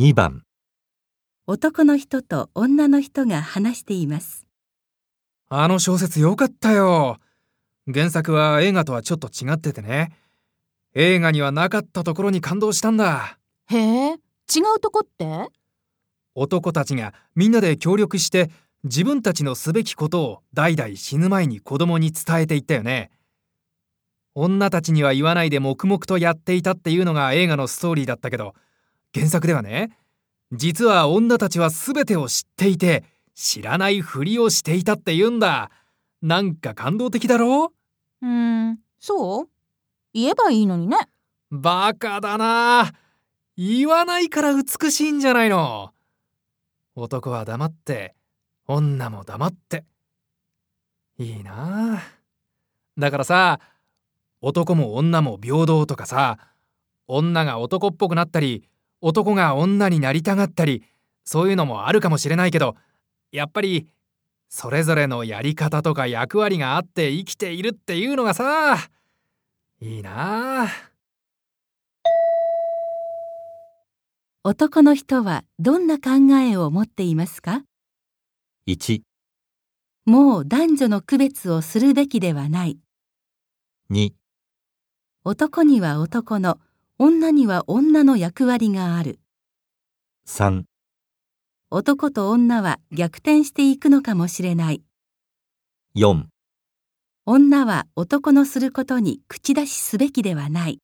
2番男の人と女の人が話しています。あの小説良かったよ。原作は映画とはちょっと違っててね。映画にはなかったところに感動したんだ。へえ、違うとこって？男たちがみんなで協力して自分たちのすべきことを代々死ぬ前に子供に伝えていったよね。女たちには言わないで黙々とやっていたっていうのが映画のストーリーだったけど、原作ではね、実は女たちは全てを知っていて、知らないふりをしていたって言うんだ。なんか感動的だろ？うーん、そう？言えばいいのにね。バカだな。言わないから美しいんじゃないの。男は黙って、女も黙って。いいな。だからさ、男も女も平等とかさ、女が男っぽくなったり、男が女になりたがったり、そういうのもあるかもしれないけど、やっぱり、それぞれのやり方とか役割があって生きているっていうのがさ、いいなあ。男の人はどんな考えを持っていますか？1、もう男女の区別をするべきではない。2、男には男の、女には女の役割がある。3、男と女は逆転していくのかもしれない。4女は男のすることに口出しすべきではない。